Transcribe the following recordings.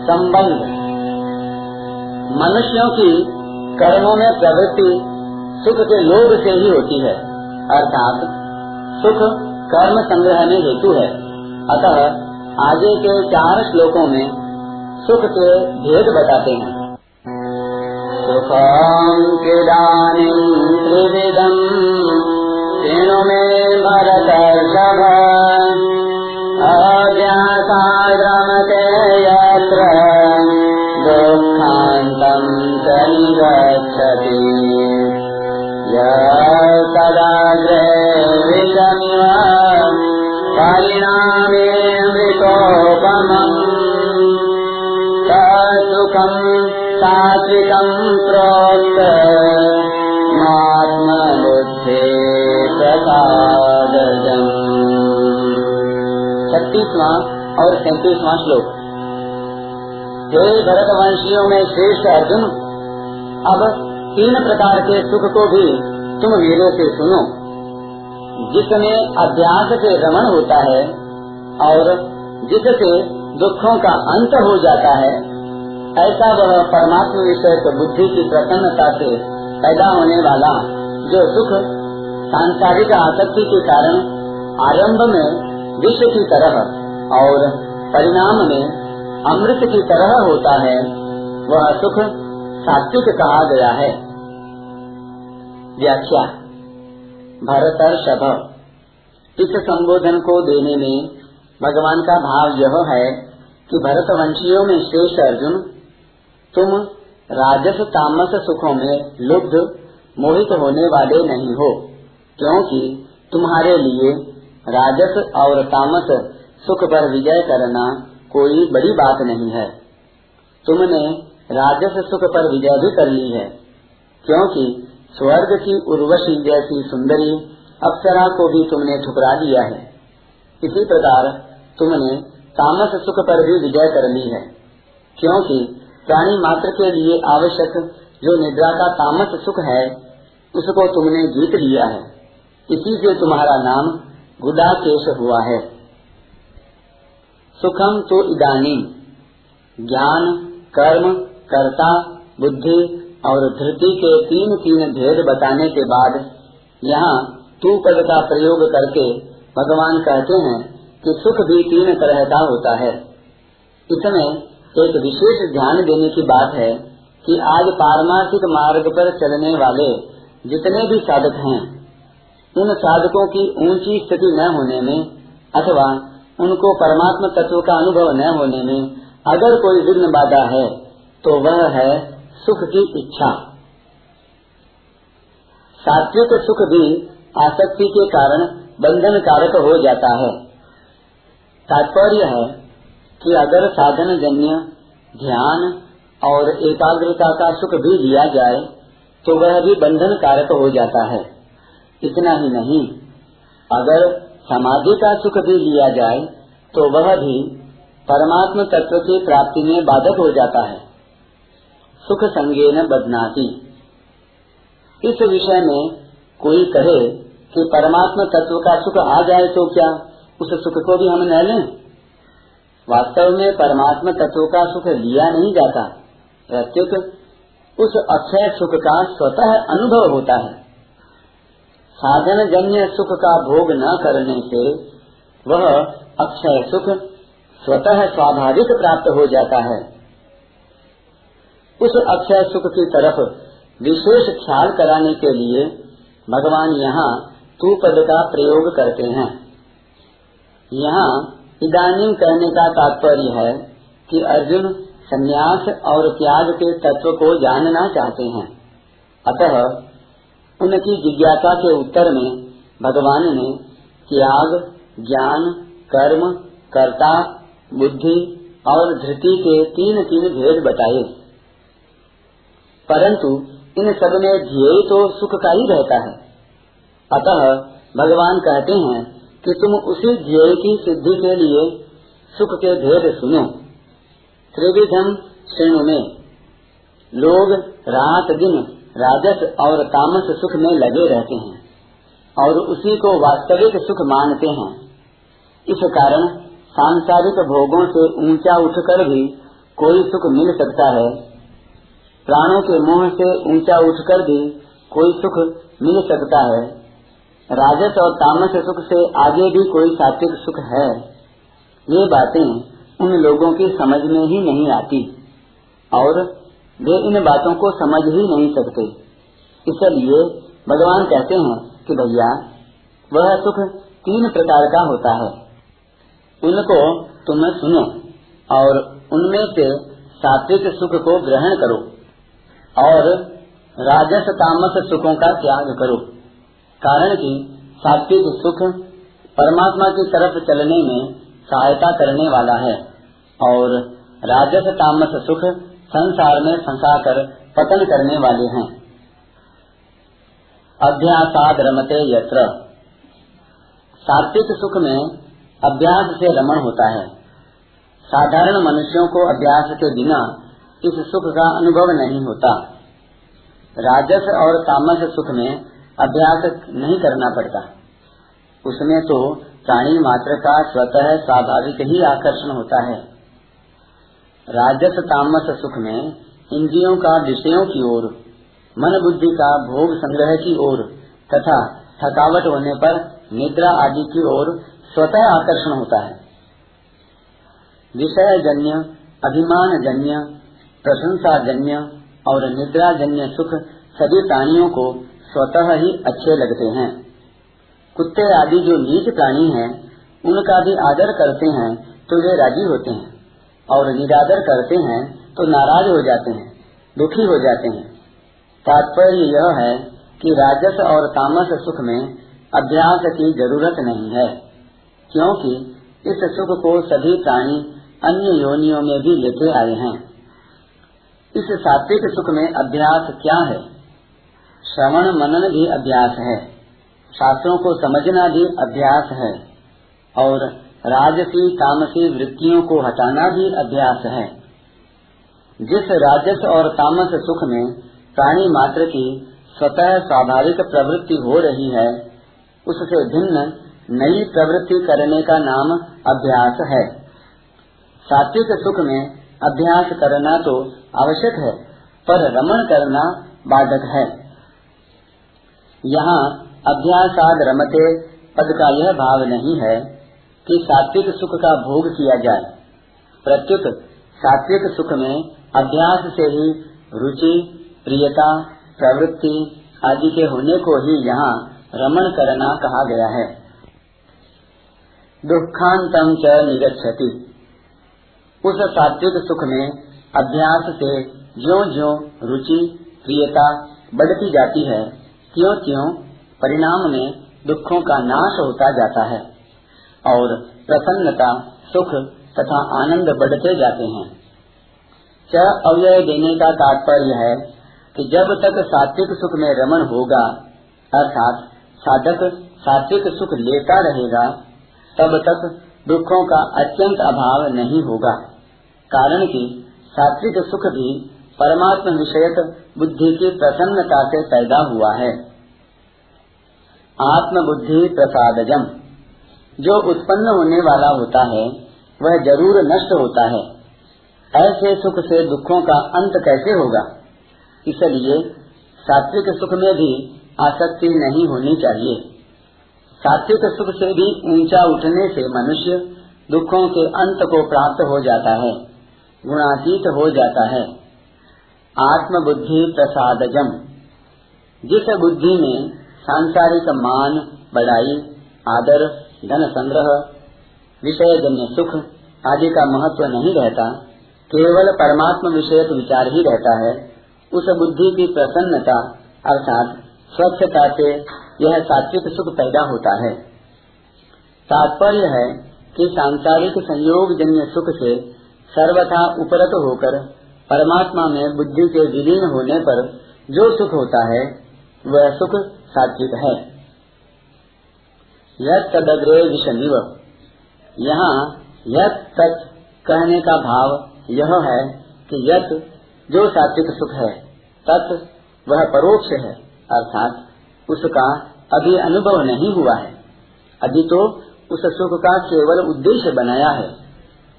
संबंध। मनुष्यों की कर्मों में प्रवृत्ति सुख के लोभ से ही होती है, अर्थात सुख कर्म संग्रह में हेतु है। अतः आगे के चार श्लोकों में सुख के भेद बताते हैं। सुखम किदानीं त्रिविधम् शृणु मे भरतर्षभ अज्ञासाद्रमते यत्र दुःखान्तम् च निगच्छति यदग्रे विषमिव परिणामे मृतोपमम् सुखम् सात्विकम् प्रोक्त आत्मबुद्धे प्रसादजम् छत्तीसवां और सैतीसवां श्लोक हे भरतवंशियों में श्रेष्ठ अर्जुन, अब तीन प्रकार के सुख को भी तुम मेरे से सुनो। जिसमें अभ्यास से रमण होता है और जिससे दुखों का अंत हो जाता है, ऐसा वह परमात्मा विषय बुद्धि की प्रसन्नता से पैदा होने वाला, जो सुख, सांसारिक आसक्ति के कारण आरंभ में विष की तरह और परिणाम में अमृत की तरह होता है, वह सुख सात्विक कहा गया है। व्याख्या भरतर्षभ इस संबोधन को देने में भगवान का भाव यह है कि भरत वंशियों में श्रेष्ठ अर्जुन, तुम राजस तामस सुखों में लुब्ध, मोहित होने वाले नहीं हो, क्योंकि तुम्हारे लिए राजस और तामस सुख पर विजय करना कोई बड़ी बात नहीं है। तुमने राजस सुख पर विजय भी कर ली है, क्योंकि स्वर्ग की उर्वशी जैसी सुंदरी अप्सरा को भी तुमने ठुकरा दिया है। इसी प्रकार तुमने तामस सुख पर भी विजय कर ली है, क्योंकि प्राणी मात्र के लिए आवश्यक जो निद्रा का तामस सुख है, उसको तुमने जीत लिया है। इसी से तुम्हारा नाम गुदाकेश हुआ है। सुखम तो इदानी। ज्ञान, कर्म, कर्ता, बुद्धि और धृति के तीन तीन भेद बताने के बाद यहाँ तू पद का प्रयोग करके भगवान कहते हैं कि सुख भी तीन तरह का होता है। इसमें एक विशेष ध्यान देने की बात है कि आज पारमार्थिक मार्ग पर चलने वाले जितने भी साधक हैं उन साधकों की ऊँची स्थिति न होने में, अथवा उनको परमात्मा तत्व का अनुभव न होने में अगर कोई विघ्न बाधा है तो वह है सुख की इच्छा। सात्विक सुख भी आसक्ति के कारण बंधन कारक हो जाता है। तात्पर्य है कि अगर साधन जन्य ध्यान और एकाग्रता का सुख भी दिया जाए तो वह भी बंधन कारक हो जाता है। इतना ही नहीं। अगर समाधि का सुख भी लिया जाए तो वह भी परमात्म तत्व की प्राप्ति में बाधक हो जाता है। सुख संगे न बदनाती इस विषय में कोई कहे कि परमात्मा तत्व का सुख आ जाए तो क्या उस सुख को भी हम न लें? वास्तव में परमात्मा तत्व का सुख लिया नहीं जाता। प्रत्युत उस अक्षय सुख का स्वतः अनुभव होता है। साधन जन्य सुख का भोग न करने से वह अक्षय सुख स्वतः स्वाभाविक प्राप्त हो जाता है। उस अक्षय सुख की तरफ़ विशेष ख्याल कराने के लिए भगवान यहाँ तू पद का प्रयोग करते हैं। यहाँ इदानीम कहने का तात्पर्य है कि अर्जुन संन्यास और त्याग के तत्व को जानना चाहते हैं। अतः उनकी जिज्ञासा के उत्तर में भगवान ने त्याग, ज्ञान, कर्म, कर्ता, बुद्धि और धृति के तीन तीन भेद बताए। परंतु इन सब में ध्येय तो सुख का ही रहता है। अतः भगवान कहते हैं कि तुम उसी ध्येय की सिद्धि के लिए सुख के भेद सुनो। त्रिविधम श्रेणु में, लोग रात दिन राजस और तामस सुख में लगे रहते हैं और उसी को वास्तविक सुख मानते हैं। इस कारण सांसारिक भोगों से ऊँचा उठकर भी कोई सुख मिल सकता है। प्राणों के मुँह से ऊँचा उठकर भी कोई सुख मिल सकता है। राजस और तामस सुख से आगे भी कोई सात्विक सुख है। ये बातें उन लोगों की समझ में ही नहीं आती। और वे इन बातों को समझ ही नहीं सकते। इसलिए भगवान कहते हैं कि भैया, वह सुख तीन प्रकार का होता है। उनको तुम सुनो और उनमें से सात्विक सुख को ग्रहण करो और राजस तामस सुखों का त्याग करो। कारण कि सात्विक सुख परमात्मा की तरफ़ चलने में सहायता करने वाला है और राजस तामस सुख संसार में फंसा कर पतन करने वाले हैं। अभ्यासाद रमते यत्र। सात्विक सुख में अभ्यास से रमण होता है। साधारण मनुष्यों को अभ्यास के बिना इस सुख का अनुभव नहीं होता। राजस और तामस सुख में अभ्यास नहीं करना पड़ता। उसमें तो प्राणी मात्र का स्वतः स्वाभाविक ही आकर्षण होता है। राजस तामस सुख में इंद्रियों का विषयों की ओर मन बुद्धि का भोग संग्रह की ओर तथा थकावट होने पर निद्रा आदि की ओर स्वतः आकर्षण होता है। विषय जन्य अभिमान जन्य प्रशंसा जन्य और निद्रा जन्य सुख सभी प्राणियों को स्वतः ही अच्छे लगते हैं। कुत्ते आदि जो नीच प्राणी हैं, उनका भी आदर करते हैं तो वे राज़ी होते हैं। और निरादर करते हैं तो नाराज़ हो जाते हैं, दुखी हो जाते हैं। तात्पर्य यह है कि राजस और तामस सुख में अभ्यास की ज़रूरत नहीं है, क्योंकि इस सुख को सभी प्राणी अन्य योनियों में भी लेते आए हैं। इस सात्विक सुख में अभ्यास क्या है? श्रवण मनन भी अभ्यास है, शास्त्रों को समझना भी अभ्यास है, और राजसी, तामसी वृत्तियों को हटाना भी अभ्यास है। जिस राजस और तामस सुख में प्राणी मात्र की स्वतः स्वाभाविक प्रवृत्ति हो रही है, उससे भिन्न नई प्रवृत्ति करने का नाम अभ्यास है। सात्विक सुख में अभ्यास करना तो आवश्यक है, पर रमण करना बाधक है। यहाँ अभ्यासाद रमते पद का यह भाव नहीं है कि सात्विक सुख का भोग किया जाए। प्रत्युत, सात्विक सुख में अभ्यास से ही रुचि, प्रियता, प्रवृत्ति आदि के होने को ही यहाँ रमण करना कहा गया है। दुखांतम च निगछति उस सात्विक सुख में अभ्यास से ज्यो ज्यो रुचि, प्रियता बढ़ती जाती है क्यों क्यों परिणाम में दुखों का नाश होता जाता है। और प्रसन्नता, सुख तथा आनंद बढ़ते जाते हैं। च अव्यय देने का तात्पर्य है कि जब तक सात्विक सुख में रमन होगा, अर्थात साधक सात्विक सुख लेता रहेगा, तब तक दुखों का अत्यंत अभाव नहीं होगा। कारण कि सात्विक सुख भी परमात्मा विषयक बुद्धि की प्रसन्नता से पैदा हुआ है। आत्म बुद्धि प्रसादजम। जो उत्पन्न होने वाला होता है, वह ज़रूर नष्ट होता है। ऐसे सुख से दुखों का अंत कैसे होगा? इसलिए सात्विक सुख में भी आसक्ति नहीं होनी चाहिए। सात्विक सुख से भी ऊँचा उठने से मनुष्य दुखों के अंत को प्राप्त हो जाता है, गुणातीत हो जाता है। आत्म बुद्धि प्रसादजम। जिस बुद्धि में सांसारिक मान बढ़ाई आदर धन संग्रह, विषय जन्य सुख आदि का महत्व नहीं रहता, केवल परमात्मा विषयक विचार ही रहता है। उस बुद्धि की प्रसन्नता अर्थात स्वच्छता से यह सात्विक सुख पैदा होता है। तात्पर्य है कि सांसारिक संयोग जन्य सुख से सर्वथा उपरत होकर परमात्मा में बुद्धि के विलीन होने पर जो सुख होता है, वह सुख सात्विक है। यह तदग्रे यहाँ यह तत् कहने का भाव यह है कि यत जो सात्विक सुख है, तत् वह परोक्ष है, अर्थात उसका अभी अनुभव नहीं हुआ है। अभी तो उस सुख का केवल उद्देश्य बनाया है,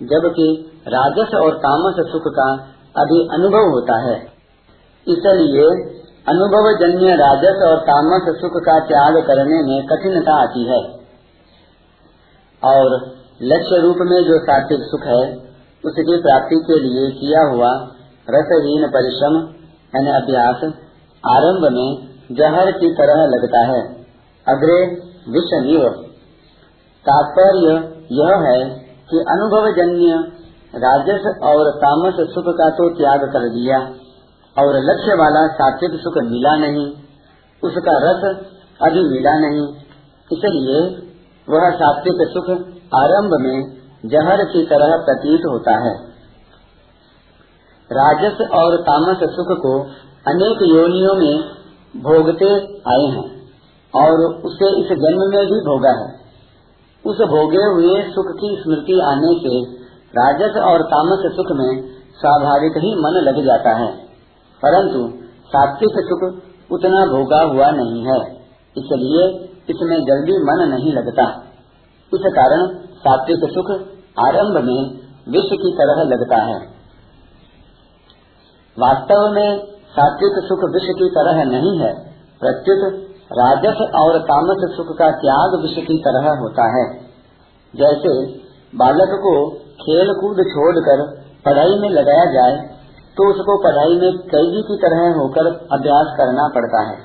जबकि राजस और तामस सुख का अभी अनुभव होता है। इसलिए अनुभव जन्य राजस और तामस सुख का त्याग करने में कठिनता आती है। और लक्ष्य रूप में जो सात्विक सुख है, उसकी प्राप्ति के लिए किया हुआ रसहीन परिश्रम, यानी अभ्यास, आरंभ में जहर की तरह लगता है। अग्रे विषमीव। तात्पर्य यह है कि अनुभव जन्य राजस और तामस सुख का तो त्याग कर दिया। और लक्ष्य वाला सात्विक सुख मिला नहीं, उसका रस अभी मिला नहीं। इसलिए वह सात्विक सुख आरंभ में जहर की तरह प्रतीत होता है। राजस और तामस सुख को अनेक योनियों में भोगते आए हैं और उसे इस जन्म में भी भोगा है। उस भोगे हुए सुख की स्मृति आने से राजस और तामस सुख में स्वाभाविक ही मन लग जाता है। परंतु सात्विक सुख उतना भोगा हुआ नहीं है। इसलिए इसमें जल्दी मन नहीं लगता। इस कारण सात्विक सुख आरंभ में विश्व की तरह लगता है। वास्तव में सात्विक सुख विश्व की तरह नहीं है, प्रत्युत राजस और तामस सुख का त्याग विश्व की तरह होता है। जैसे बालक को खेल कूद छोड़कर पढ़ाई में लगाया जाए तो उसको पढ़ाई में कैदी की तरह होकर अभ्यास करना पड़ता है।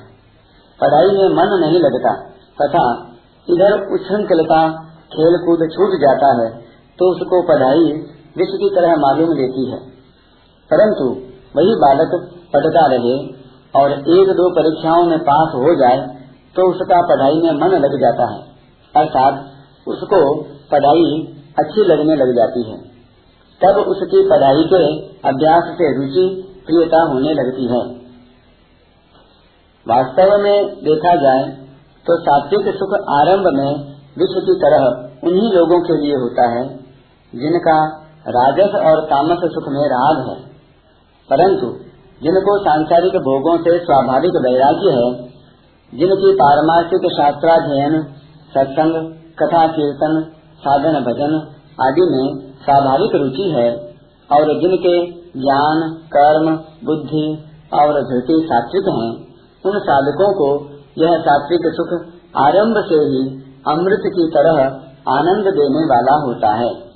पढ़ाई में मन नहीं लगता, तथा इधर उच्छृंखलता खेल कूद छूट जाता है तो उसको पढ़ाई विश्व की तरह मालूम देती है। परंतु वही बालक पढ़ता रहे और एक दो परीक्षाओं में पास हो जाए तो उसका पढ़ाई में मन लग जाता है। अर्थात उसको पढ़ाई अच्छी लगने लग जाती है। तब उसकी पढ़ाई के अभ्यास से रुचि प्रियता होने लगती है। वास्तव में देखा जाए तो सात्विक सुख आरंभ में विश्व की तरह उन्हीं लोगों के लिए होता है, जिनका राजस और तामस सुख में राग है। परंतु जिनको सांसारिक भोगों से स्वाभाविक वैराग्य है, जिनकी पारमार्थिक शास्त्राध्ययन, सत्संग कथा कीर्तन साधन भजन आदि में स्वाभाविक रुचि है और जिनके ज्ञान, कर्म, बुद्धि और धृति सात्विक हैं, उन साधकों को यह सात्विक सुख आरंभ से ही अमृत की तरह आनंद देने वाला होता है।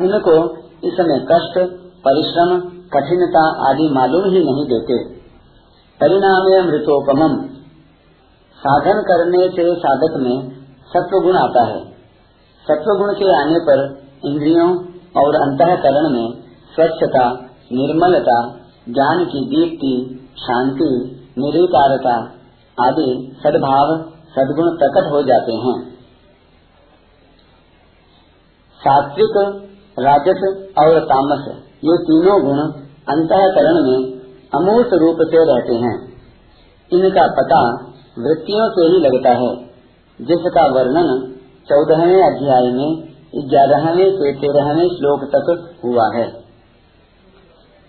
उनको इसमें कष्ट, परिश्रम, कठिनता आदि मालूम ही नहीं देते। परिणाम अमृतोपम साधन करने से साधक में सत्व गुण आता है। सत्व गुण के आने पर इंद्रियों और अंतकरण में स्वच्छता, निर्मलता, ज्ञान की दीप्ति, शांति निर्विकारता आदि सद्भाव, सद्गुण प्रकट हो जाते हैं। सात्विक, राजस और तामस ये तीनों गुण अंतकरण में अमूर्त रूप से रहते हैं। इनका पता वृत्तियों से ही लगता है, जिसका वर्णन चौदहवें अध्याय में, ग्यारहवें से तेरहवें श्लोक तक हुआ है।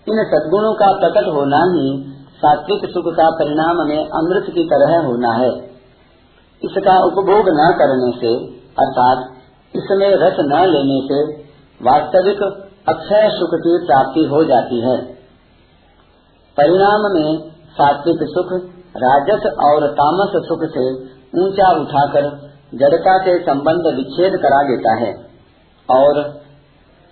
इन सद्गुणों का प्रकट होना ही सात्विक सुख का परिणाम में अमृत की तरह होना है। इसका उपभोग न करने से, अर्थात इसमें रस न लेने से, वास्तविक अक्षय सुख की प्राप्ति हो जाती है। परिणाम में सात्विक सुख, राजस और तामस सुख से ऊँचा उठाकर जड़ता से संबंध विच्छेद करा देता है और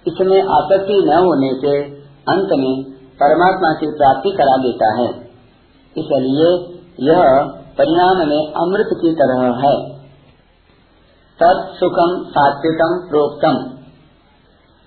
इसमें आसक्ति न होने से अंत में परमात्मा की प्राप्ति करा देता है। इसलिए यह परिणाम में अमृत की तरह है। सुखम सात्विकम प्रोक्तम।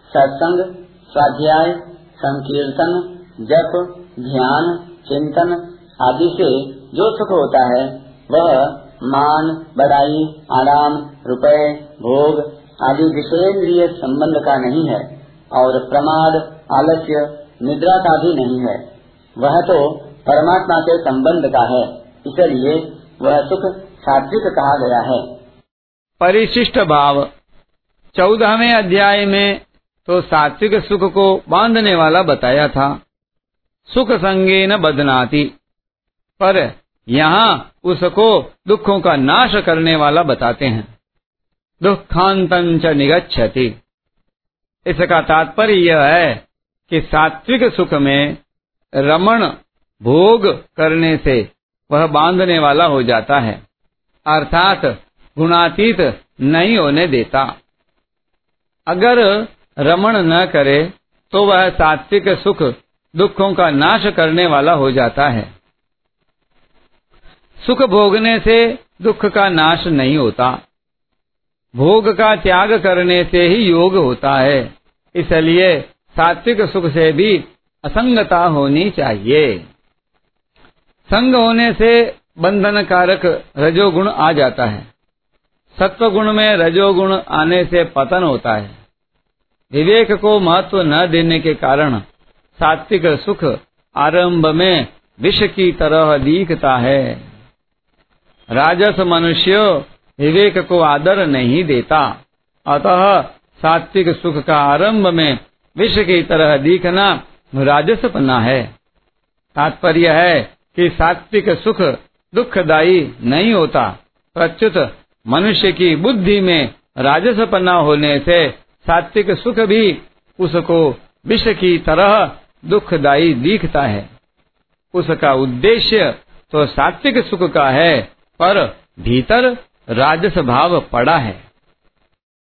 सत्संग, स्वाध्याय, संकीर्तन, जप, ध्यान, चिंतन आदि से जो सुख होता है, वह मान, बड़ाई, आराम, रुपए, भोग आदि विषेन्द्रिय संबंध का नहीं है और प्रमाद, आलस्य, निद्रा का भी नहीं है। वह तो परमात्मा के संबंध का है। इसलिए वह सुख सात्विक कहा गया है। परिशिष्ट भाव। चौदहवें अध्याय में तो सात्विक सुख को बांधने वाला बताया था। सुख संगे न बदनाती। पर यहाँ उसको दुखों का नाश करने वाला बताते हैं। दुखांत निगच्छति। इसका तात्पर्य यह है कि सात्विक सुख में रमण भोग करने से वह बांधने वाला हो जाता है, अर्थात गुणातीत नहीं होने देता। अगर रमण न करे तो वह सात्विक सुख दुखों का नाश करने वाला हो जाता है। सुख भोगने से दुख का नाश नहीं होता। भोग का त्याग करने से ही योग होता है। इसलिए सात्विक सुख से भी असंगता होनी चाहिए। संग होने से बंधन कारक रजोगुण आ जाता है। सत्व गुण में रजोगुण आने से पतन होता है। विवेक को महत्व न देने के कारण सात्विक सुख आरंभ में विष की तरह दिखता है। राजस मनुष्य विवेक को आदर नहीं देता। अतः सात्विक सुख का आरंभ में विष की तरह दिखना राजसपना है। तात्पर्य है कि सात्विक सुख दुखदायी नहीं होता। प्रच्युत मनुष्य की बुद्धि में राजसपना होने से सात्विक सुख भी उसको विष की तरह दुखदायी दिखता है। उसका उद्देश्य तो सात्विक सुख का है। पर भीतर राजस भाव पड़ा है।